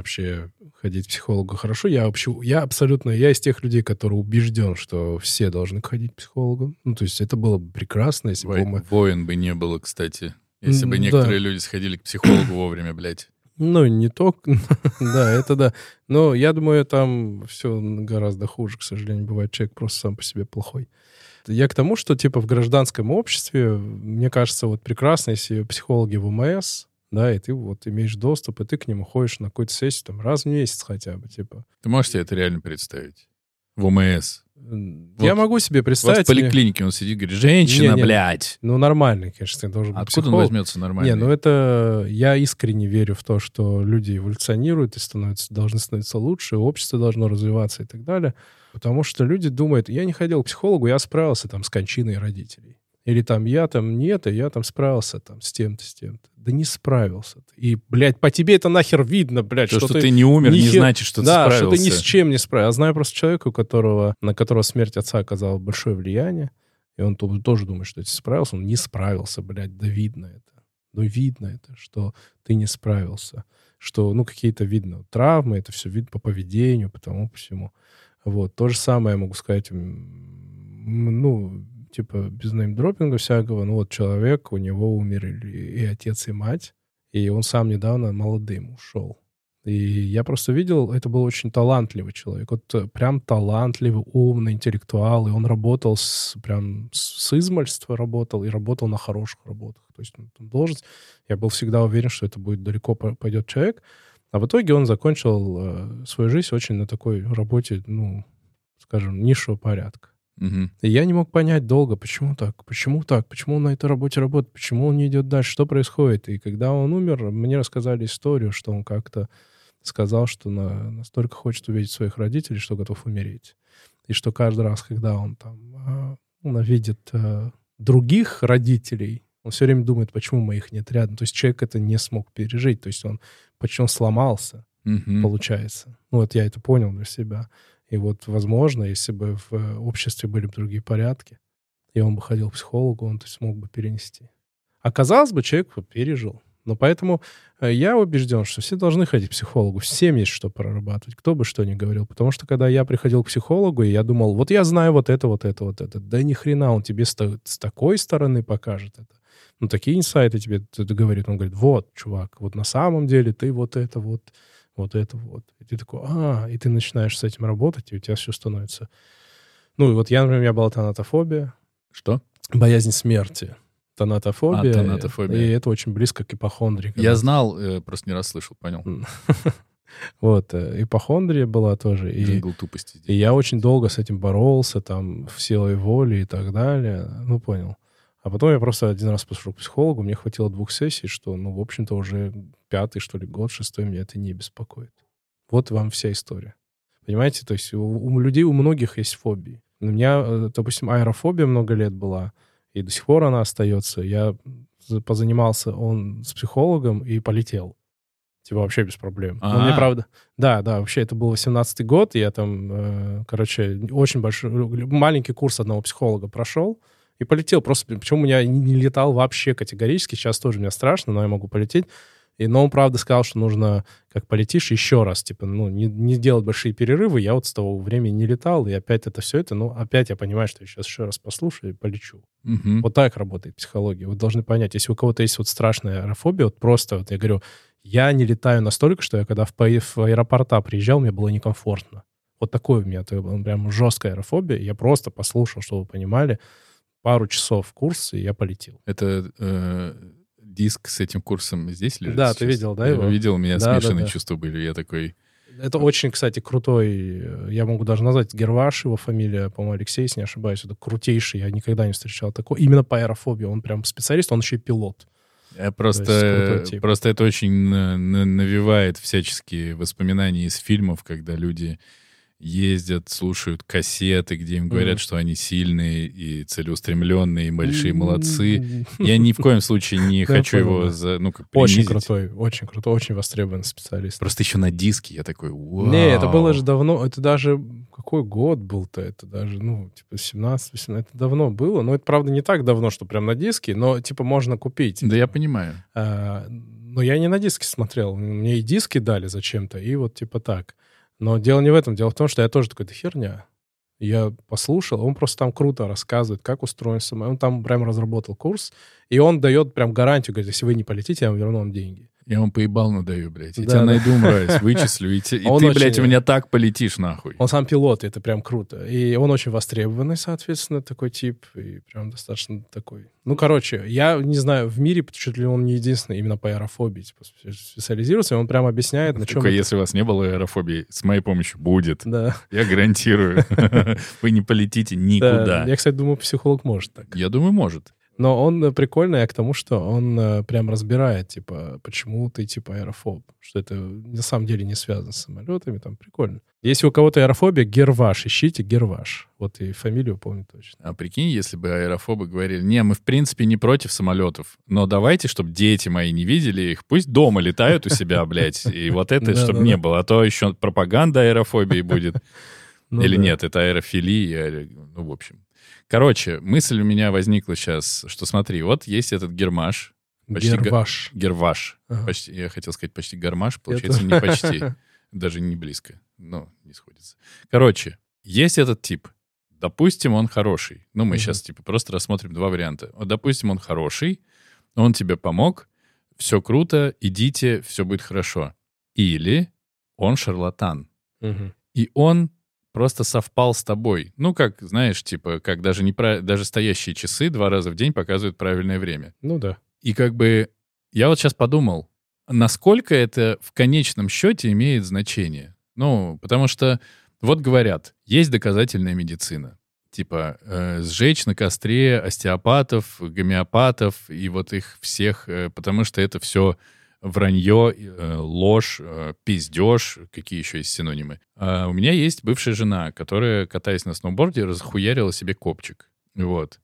вообще ходить к психологу хорошо? Я вообще, я абсолютно, я из тех людей, которые убежден, что все должны ходить к психологу. Ну, то есть это было бы прекрасно, если Вой, бы мы... Воин бы не было, кстати. Если бы некоторые да. люди сходили к психологу вовремя, блядь. Ну, не только. [LAUGHS] да, это да. Но я думаю, там все гораздо хуже, к сожалению, бывает. Человек просто сам по себе плохой. Я к тому, что, типа, в гражданском обществе, мне кажется, вот прекрасно, если психологи в УМС, да, и ты вот имеешь доступ, и ты к нему ходишь на какую-то сессию там раз в месяц хотя бы, типа. Ты можешь себе это реально представить? В УМС? Я вот, могу себе представить. Вот в поликлинике он сидит, говорит, женщина, не, не, блядь. Ну, нормальный, конечно, должен быть Откуда психолог. он возьмется нормальный? Не, ну это... Я искренне верю в то, что люди эволюционируют и становятся, должны становиться лучше, общество должно развиваться и так далее. Потому что люди думают, я не ходил к психологу, я справился там с кончиной родителей. Или там я там нет, и я там справился там с тем-то, с тем-то. Да не справился. И, блядь, по тебе это нахер видно, блядь. То, что, что ты, ты не умер, не хер... значит, что да, ты справился. Да, что ты ни с чем не справился. Я знаю просто человека, у которого, на которого смерть отца оказала большое влияние, и он тоже думает, что ты справился. Он не справился, блядь, да видно это. Ну, видно это, что ты не справился. Что, ну, какие-то, видно, травмы, это все видно по поведению, по тому, по всему. Вот. То же самое я могу сказать, ну, типа, без неймдропинга всякого, ну, вот человек, у него умерли и отец, и мать, и он сам недавно молодым ушел. И я просто видел, это был очень талантливый человек. Вот э, прям талантливый, умный, интеллектуал. И он работал с, прям с измальства работал и работал на хороших работах. То есть он, должен... Я был всегда уверен, что это будет далеко пойдет человек. А в итоге он закончил э, свою жизнь очень на такой работе, ну, скажем, низшего порядка. Угу. И я не мог понять долго, почему так, почему так, почему он на этой работе работает, почему он не идет дальше, что происходит. И когда он умер, мне рассказали историю, что он как-то сказал, что на, настолько хочет увидеть своих родителей, что готов умереть. И что каждый раз, когда он там э, видит э, других родителей, он все время думает, почему моих нет рядом. То есть человек это не смог пережить. То есть он почему сломался, угу. получается. Ну вот я это понял для себя. И вот, возможно, если бы в э, обществе были бы другие порядки, и он бы ходил к психологу, он то смог бы перенести. Оказалось бы, человек пережил. Но поэтому э, я убежден, что все должны ходить к психологу. Всем есть что прорабатывать, кто бы что ни говорил. Потому что когда я приходил к психологу, и я думал, вот я знаю вот это, вот это, вот это. Да ни хрена, он тебе с, с такой стороны покажет это ну, такие инсайты тебе говорит. Он говорит, вот, чувак, вот на самом деле ты вот это вот, вот это вот. И ты такой, а, и ты начинаешь с этим работать, и у тебя все становится... Ну, и вот я, например, у меня была тонатофобия. Что? Боязнь смерти. Тонатофобия. А, тонатофобия. И это очень близко к ипохондрии. Я знал, э, просто не раз слышал, понял. [LAUGHS] Вот, э, ипохондрия была тоже. И, тупости. И я очень долго с этим боролся, там, в силой воли и так далее. Ну, понял. А потом я просто один раз пошел к психологу, мне хватило двух сессий, что, ну, в общем-то, уже пятый, что ли, год, шестой меня это не беспокоит. Вот вам вся история. Понимаете? То есть у, у людей, у многих есть фобии. У меня, э, допустим, аэрофобия много лет была, и до сих пор она остается. Я позанимался он с психологом и полетел. Типа вообще без проблем. А-а-а. Ну, мне правда... Да, да, вообще это был 18-й год, я там, э, короче, очень большой... Маленький курс одного психолога прошел, и полетел просто. Почему у меня не, летал вообще категорически. Сейчас тоже мне страшно, но я могу полететь. И, но он, правда, сказал, что нужно, как полетишь, еще раз, типа, ну, не, не делать большие перерывы. Я вот с того времени не летал, и опять это все это, ну, опять я понимаю, что я сейчас еще раз послушаю и полечу. Угу. Вот так работает психология. Вы должны понять, если у кого-то есть вот страшная аэрофобия, вот просто, вот я говорю, я не летаю настолько, что я когда в, в аэропорта приезжал, мне было некомфортно. Вот такое у меня, это прям жесткая аэрофобия. Я просто послушал, чтобы вы понимали пару часов курс, и я полетел. Это э, диск с этим курсом здесь лежит? Да, сейчас? ты видел, да, я его? видел, у меня да, смешанные да, да. чувства были. Я такой... Это очень, кстати, крутой, э, я могу даже назвать Герваш, его фамилия, по-моему, Алексей, если не ошибаюсь, это крутейший, я никогда не встречал такого. Именно по аэрофобии, он прям специалист, он еще и пилот. Я просто, просто это очень навевает всяческие воспоминания из фильмов, когда люди ездят, слушают кассеты, где им говорят, mm. что они сильные и целеустремленные, и большие молодцы. [LAUGHS] Я ни в коем случае не хочу его за, ну, как Очень крутой, очень крутой, очень востребованный специалист. Просто еще на диске я такой, вау. Не, это было же давно, это даже, какой год был-то, это даже, ну, типа 17 18 это давно было, но это, правда, не так давно, что прям на диске, но, типа, можно купить. Да, я понимаю. А, но я не на диске смотрел, мне и диски дали зачем-то, и вот, типа, так. Но дело не в этом. Дело в том, что я тоже такой, это херня. Я послушал, он просто там круто рассказывает, как устроен самолет. Он там прям разработал курс, и он дает прям гарантию, говорит, если вы не полетите, я вам верну вам деньги. Я вам поебал надаю, блядь. Я да, тебя да. найду, мразь, вычислю. И, те, [LAUGHS] и ты, очень... блядь, у меня так полетишь, нахуй. Он сам пилот, и это прям круто. И он очень востребованный, соответственно, такой тип. И прям достаточно такой... Ну, короче, я не знаю, в мире чуть ли он не единственный именно по аэрофобии типа, специализировался. И он прям объясняет, на чем... Только если у вас не было аэрофобии, с моей помощью будет. Да. Я гарантирую. [LAUGHS] Вы не полетите никуда. Я, кстати, думаю, психолог может так. Я думаю, может. Но он э, прикольный к тому, что он э, прям разбирает, типа, почему ты, типа, аэрофоб. Что это на самом деле не связано с самолетами, там прикольно. Если у кого-то аэрофобия, Герваш, ищите Герваш. Вот и фамилию помню точно. А прикинь, если бы аэрофобы говорили, не, мы в принципе не против самолетов, но давайте, чтобы дети мои не видели их, пусть дома летают у себя, блядь, и вот [LAUGHS] это, чтобы не было, а то еще пропаганда аэрофобии будет. [LAUGHS] Ну Или нет, это аэрофилия, ну, в общем. Короче, мысль у меня возникла сейчас, что смотри, вот есть этот гермаш. Почти герваш. Га- герваш. Ага. Почти, я хотел сказать почти гармаш, получается Это... не почти. [LAUGHS] Даже не близко. Ну, не сходится. Короче, есть этот тип. Допустим, он хороший. Ну, мы угу. сейчас типа просто рассмотрим два варианта. Вот, допустим, он хороший, он тебе помог, все круто, идите, все будет хорошо. Или он шарлатан. Угу. И он просто совпал с тобой. Ну, как, знаешь, типа, как даже, не про... даже стоящие часы два раза в день показывают правильное время. Ну да. И как бы я вот сейчас подумал, насколько это в конечном счете имеет значение. Ну, потому что вот говорят, есть доказательная медицина. Типа э, сжечь на костре остеопатов, гомеопатов и вот их всех, э, потому что это все вранье, э, ложь, э, пиздеж, какие еще есть синонимы. А у меня есть бывшая жена, которая, катаясь на сноуборде, разхуярила себе копчик. Вот.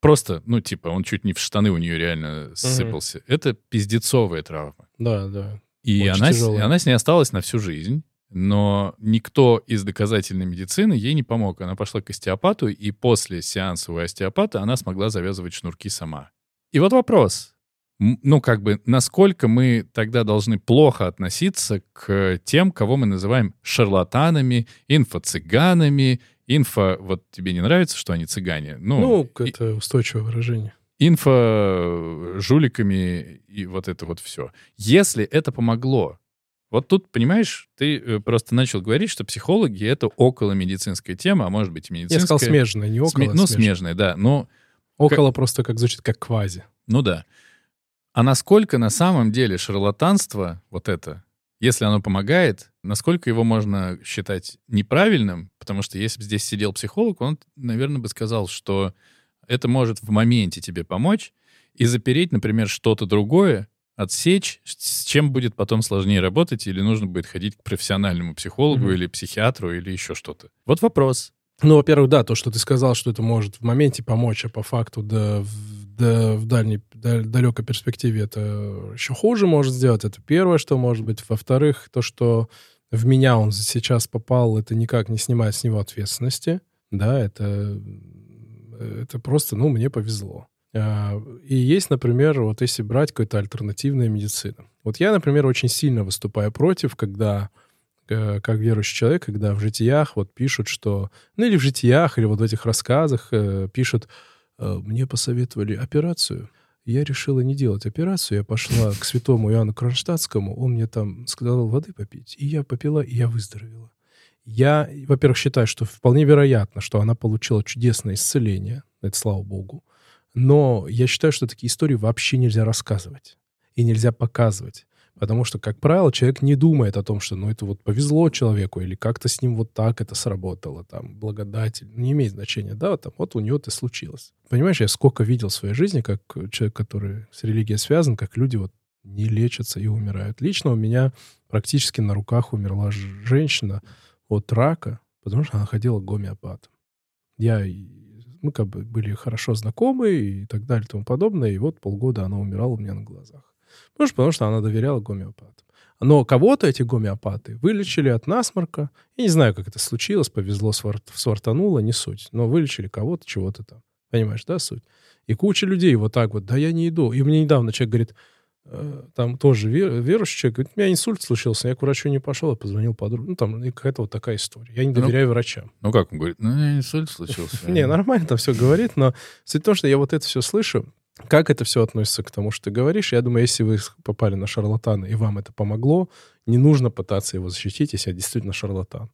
Просто, ну, типа, он чуть не в штаны у нее реально сыпался. Угу. Это пиздецовая травма. Да, да. И она, она с ней осталась на всю жизнь. Но никто из доказательной медицины ей не помог. Она пошла к остеопату, и после сеанса у остеопата она смогла завязывать шнурки сама. И вот вопрос ну, как бы, насколько мы тогда должны плохо относиться к тем, кого мы называем шарлатанами, инфо-цыганами, инфо... Вот тебе не нравится, что они цыгане? Ну, ну это устойчивое выражение. Инфо-жуликами и вот это вот все. Если это помогло, вот тут, понимаешь, ты э, просто начал говорить, что психологи — это около медицинская тема, а может быть медицинская... Я сказал смежная, не около, Сме... Ну, смежная, да, но... Около как... просто как звучит как квази. Ну да. А насколько на самом деле шарлатанство, вот это, если оно помогает, насколько его можно считать неправильным? Потому что если бы здесь сидел психолог, он, наверное, бы сказал, что это может в моменте тебе помочь и запереть, например, что-то другое, отсечь, с чем будет потом сложнее работать, или нужно будет ходить к профессиональному психологу mm-hmm. или психиатру или еще что-то. Вот вопрос. Ну, во-первых, да, то, что ты сказал, что это может в моменте помочь, а по факту да, в, да, в дальней, далекой перспективе это еще хуже может сделать. Это первое, что может быть. Во-вторых, то, что в меня он сейчас попал, это никак не снимает с него ответственности. Да, это, это просто, ну, мне повезло. А, и есть, например, вот если брать какую-то альтернативную медицину. Вот я, например, очень сильно выступаю против, когда Э, как верующий человек, когда в житиях вот пишут, что... Ну или в житиях, или вот в этих рассказах э, пишут, э, мне посоветовали операцию. Я решила не делать операцию. Я пошла к святому Иоанну Кронштадтскому. Он мне там сказал воды попить. И я попила, и я выздоровела. Я, во-первых, считаю, что вполне вероятно, что она получила чудесное исцеление. Это слава богу. Но я считаю, что такие истории вообще нельзя рассказывать. И нельзя показывать. Потому что, как правило, человек не думает о том, что ну это вот повезло человеку, или как-то с ним вот так это сработало, там, благодать, не имеет значения, да, вот, там, вот у него это случилось. Понимаешь, я сколько видел в своей жизни, как человек, который с религией связан, как люди вот не лечатся и умирают. Лично у меня практически на руках умерла женщина от рака, потому что она ходила к гомеопату. Я, мы как бы были хорошо знакомы и так далее и тому подобное, и вот полгода она умирала у меня на глазах. Потому потому что она доверяла гомеопатам. Но кого-то эти гомеопаты вылечили от насморка. Я не знаю, как это случилось, повезло, свартануло, не суть. Но вылечили кого-то, чего-то там. Понимаешь, да, суть? И куча людей вот так вот, да я не иду. И мне недавно человек говорит, э, там тоже вер, верующий человек, говорит, у меня инсульт случился, я к врачу не пошел, я позвонил подруге. Ну, там какая-то вот такая история. Я не ну, доверяю ну, врачам. Ну, как он говорит? Ну, инсульт случился. [LAUGHS] Не, нормально там все говорит, но суть в том, что я вот это все слышу, как это все относится к тому, что ты говоришь? Я думаю, если вы попали на шарлатана и вам это помогло, не нужно пытаться его защитить, если я действительно шарлатан.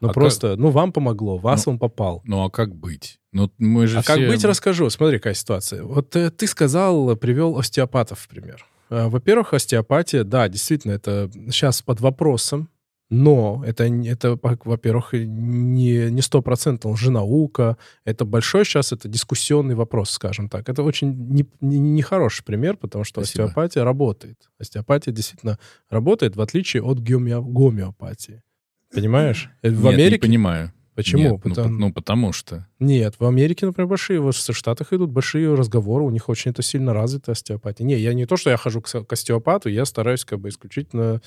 Ну а просто, как... ну вам помогло, вас ну, он попал. Ну а как быть? Ну мы же а все... как быть, расскажу. Смотри, какая ситуация. Вот э, ты сказал, привел остеопатов в пример. Э, во-первых, остеопатия, да, действительно, это сейчас под вопросом, но это, это во-первых, не, не стопроцентно лженаука. Это большой сейчас, это дискуссионный вопрос, скажем так. Это очень нехороший не, не, не пример, потому что Спасибо. остеопатия работает. Остеопатия действительно работает, в отличие от гомео, гомеопатии. Понимаешь? Э, в Нет, Америке... не понимаю. Почему? Нет, потому... Ну, ну, потому что. Нет, в Америке, например, большие, в Штатах идут большие разговоры, у них очень это сильно развита остеопатия. Не, я не то, что я хожу к, к остеопату, я стараюсь как бы исключительно Э,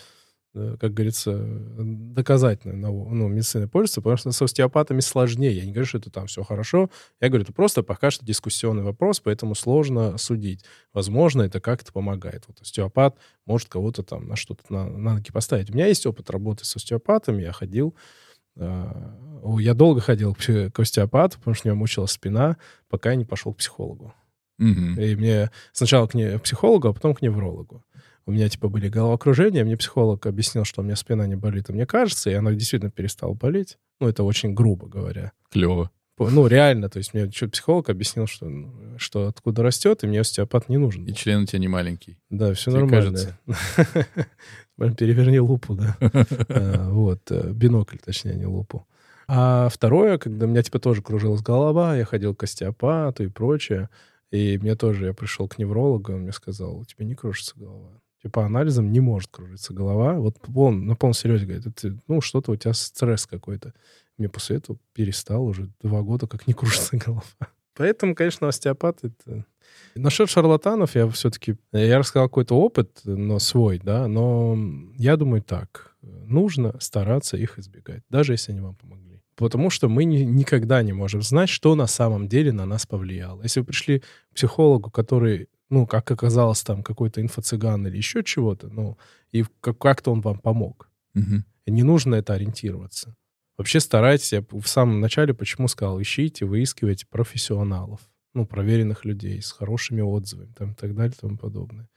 как говорится, доказательно ну, медициной пользуется, потому что с остеопатами сложнее. Я не говорю, что это там все хорошо. Я говорю, это просто пока что дискуссионный вопрос, поэтому сложно судить. Возможно, это как-то помогает. Вот остеопат может кого-то там на что-то на, на ноги поставить. У меня есть опыт работы с остеопатами. Я ходил э, я долго ходил к остеопату, потому что у меня мучилась спина, пока я не пошел к психологу. Угу. И мне сначала к, не, к психологу, а потом к неврологу у меня, типа, были головокружения, мне психолог объяснил, что у меня спина не болит, и мне кажется, и она действительно перестала болеть. Ну, это очень грубо говоря. Клево. Ну, реально, то есть мне что психолог объяснил, что, ну, что откуда растет, и мне остеопат не нужен. И член у тебя не маленький. Да, все Тебе нормально. [LAUGHS] Переверни лупу, да. [LAUGHS] А, вот, э, бинокль, точнее, не лупу. А второе, когда у меня, типа, тоже кружилась голова, я ходил к остеопату и прочее, и мне тоже, я пришел к неврологу, он мне сказал, у тебя не кружится голова типа анализом не может кружиться голова. Вот он на полном серьезе говорит, это, ну, что-то у тебя стресс какой-то. Мне после этого перестал уже два года, как не кружится голова. Поэтому, конечно, остеопат — это... Насчет шарлатанов я все-таки... Я рассказал какой-то опыт, но свой, да, но я думаю так. Нужно стараться их избегать, даже если они вам помогли. Потому что мы ни, никогда не можем знать, что на самом деле на нас повлияло. Если вы пришли к психологу, который ну, как оказалось, там какой-то инфо-цыган или еще чего-то, ну, и как-то он вам помог. Угу. Не нужно это ориентироваться. Вообще старайтесь, я в самом начале почему сказал, ищите, выискивайте профессионалов, ну, проверенных людей с хорошими отзывами, там, и так далее, и тому подобное.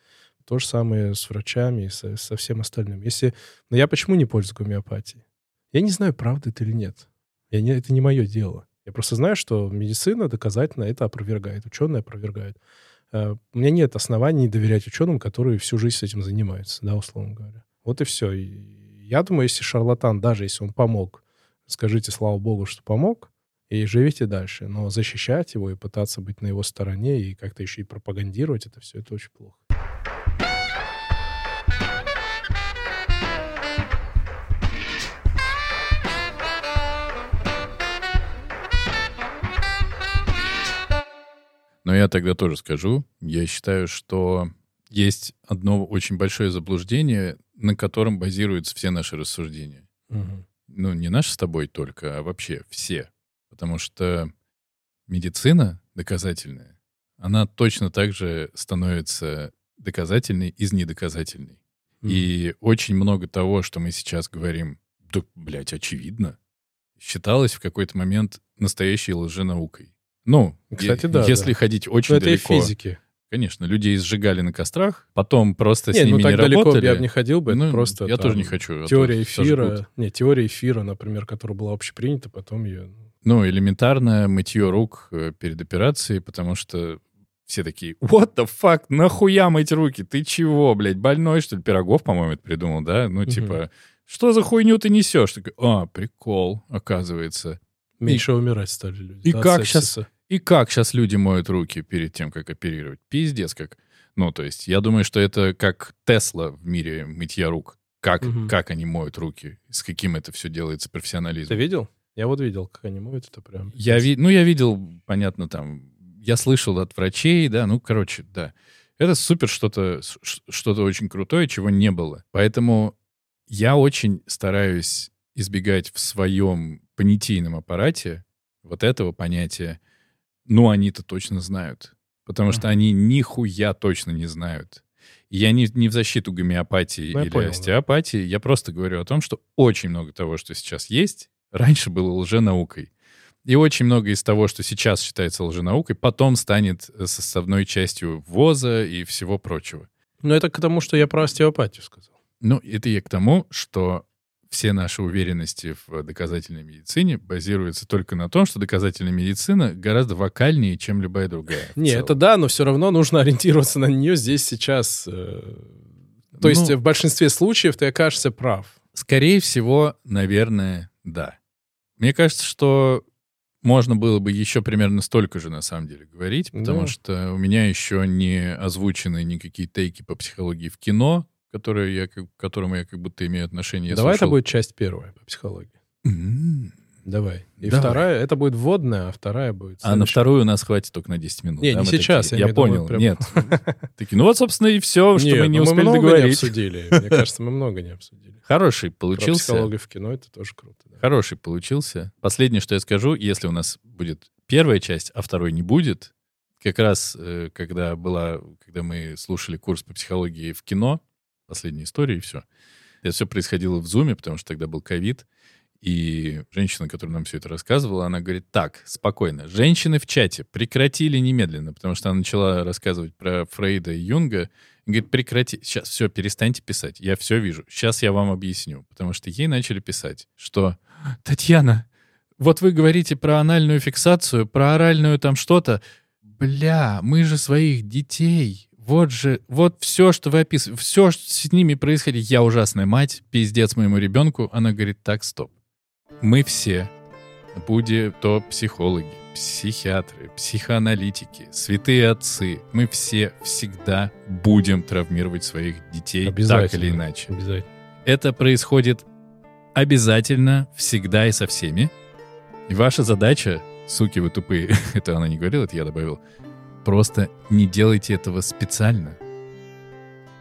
То же самое с врачами и со, со всем остальным. Если... Но я почему не пользуюсь гомеопатией? Я не знаю, правда это или нет. Я не, это не мое дело. Я просто знаю, что медицина доказательно это опровергает, ученые опровергают. Э, у меня нет оснований доверять ученым, которые всю жизнь с этим занимаются, да, условно говоря. Вот и все. Я думаю, если шарлатан, даже если он помог, скажите, слава богу, что помог, и живите дальше. Но защищать его и пытаться быть на его стороне и как-то еще и пропагандировать это все, это очень плохо. Но я тогда тоже скажу, я считаю, что есть одно очень большое заблуждение, на котором базируются все наши рассуждения. Угу. Ну, не наши с тобой только, а вообще все. Потому что медицина доказательная, она точно так же становится доказательной из недоказательной. Mm. И очень много того, что мы сейчас говорим, да, блядь, очевидно, считалось в какой-то момент настоящей лженаукой. Ну, Кстати, да, если да. ходить очень Но далеко. Это и физики. Конечно, людей сжигали на кострах, потом просто не, с ними ну, так не далеко работали. я бы не ходил бы, ну, это просто... Я там, тоже не хочу. А теория эфира... Не, теория эфира, например, которая была общепринята, потом ее... Ну, элементарное мытье рук э, перед операцией, потому что все такие, what the fuck, нахуя мыть руки? Ты чего, блядь, больной, что ли? Пирогов, по-моему, это придумал, да? Ну, типа, что за хуйню ты несешь? Такой, а, прикол, оказывается. Меньше умирать стали люди. и да, как сепсиса. И как сейчас люди моют руки перед тем, как оперировать? Пиздец как. Ну, то есть, я думаю, что это как Тесла в мире мытья рук. Как, Мгм. как они моют руки, с каким это все делается профессионализмом. Ты видел? Я вот видел, как они моют это прям. Я ви... Ну, я видел, понятно, там, я слышал от врачей, да, ну, короче, да. Это супер что-то, что-то очень крутое, чего не было. Поэтому я очень стараюсь избегать в своем понятийном аппарате вот этого понятия, ну, они-то точно знают. Потому что они нихуя точно не знают. Я не, не в защиту гомеопатии Ну, я или понял, да. остеопатии, я просто говорю о том, что очень много того, что сейчас есть, раньше было лженаукой. И очень много из того, что сейчас считается лженаукой, потом станет э, составной частью ВОЗа и всего прочего. Ну, это к тому, что я про остеопатию сказал. Ну, это я к тому, что все наши уверенности в доказательной медицине базируются только на том, что доказательная медицина гораздо вокальнее, чем любая другая. Не, это да, но все равно нужно [LAUGHS] ориентироваться на нее здесь сейчас. э, То есть Ну, в большинстве случаев ты окажешься прав. Скорее всего, наверное, да. Мне кажется, что можно было бы еще примерно столько же, на самом деле, говорить, потому Да. что у меня еще не озвучены никакие тейки по психологии в кино, которые я, к которому я как будто имею отношение. Я Давай это слушал- будет часть первая по психологии. Давай. И Давай. вторая, это будет вводная, а вторая будет... А на следующая. вторую у нас хватит только на 10 минут. Не, да, не мы сейчас, такие, я Я, понял. прям- Нет. [LAUGHS] Такие, ну вот, собственно, и все, что Нет, мы не ну успели много не обсудили. Мне кажется, мы много не обсудили. Хороший получился. психологию в кино это тоже круто. да. Хороший получился. Последнее, что я скажу, если у нас будет первая часть, а второй не будет, как раз э, когда была, когда мы слушали курс по психологии в кино, последняя история и все. Это все происходило в зуме, потому что тогда был ковид. И женщина, которая нам все это рассказывала, она говорит, так, спокойно, женщины в чате прекратили немедленно, потому что она начала рассказывать про Фрейда и Юнга. И говорит, прекрати, сейчас все, перестаньте писать, я все вижу, сейчас я вам объясню. Потому что ей начали писать, что Татьяна, вот вы говорите про анальную фиксацию, про оральную там что-то. Бля, мы же своих детей. Вот же, вот все, что вы описываете, все, что с ними происходит. Я ужасная мать, пиздец моему ребенку. Она говорит, так, стоп. Мы все, будь то психологи, психиатры, психоаналитики, святые отцы, мы все всегда будем травмировать своих детей так или иначе. Обязательно. Это происходит обязательно, всегда и со всеми. И ваша задача, суки вы тупые, [LAUGHS] это она не говорила, это я добавил, просто не делайте этого специально.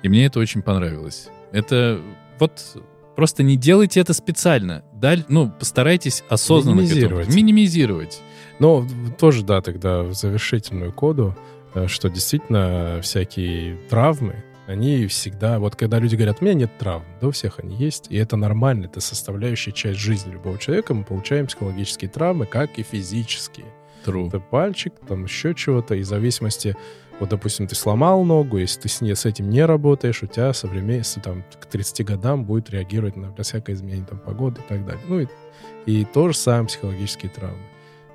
И мне это очень понравилось. Это вот просто не делайте это специально. Даль, ну, постарайтесь осознанно к этому Минимизировать. минимизировать. Но тоже, да, тогда в завершительную коду, э, что действительно всякие травмы, они всегда... Вот когда люди говорят, у меня нет травм, да у всех они есть, и это нормально, это составляющая часть жизни любого человека, мы получаем психологические травмы, как и физические. True. Это пальчик, там еще чего-то, и в зависимости... Вот, допустим, ты сломал ногу, если ты с, не, с этим не работаешь, у тебя со временем, там к 30 годам будет реагировать на, на всякое изменение там, погоды и так далее. Ну и, и то же самое психологические травмы.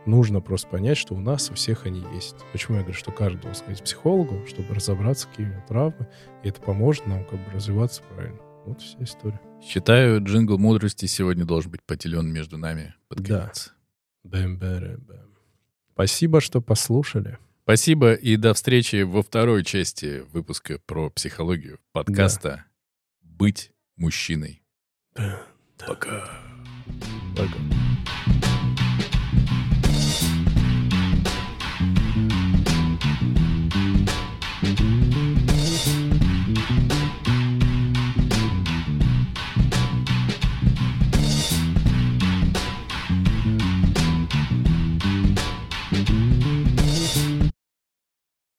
Нужно просто понять, что у нас у всех они есть. Почему я говорю, что каждый должен сходить к психологу, чтобы разобраться, какие у него травмы, и это поможет нам как бы развиваться правильно. Вот вся история. Считаю, джингл мудрости сегодня должен быть поделен между нами под Да. конец. Бэм-бэм-бэм. Спасибо, что послушали. Спасибо и до встречи во второй части выпуска про психологию подкаста «Быть мужчиной». Пока. Пока.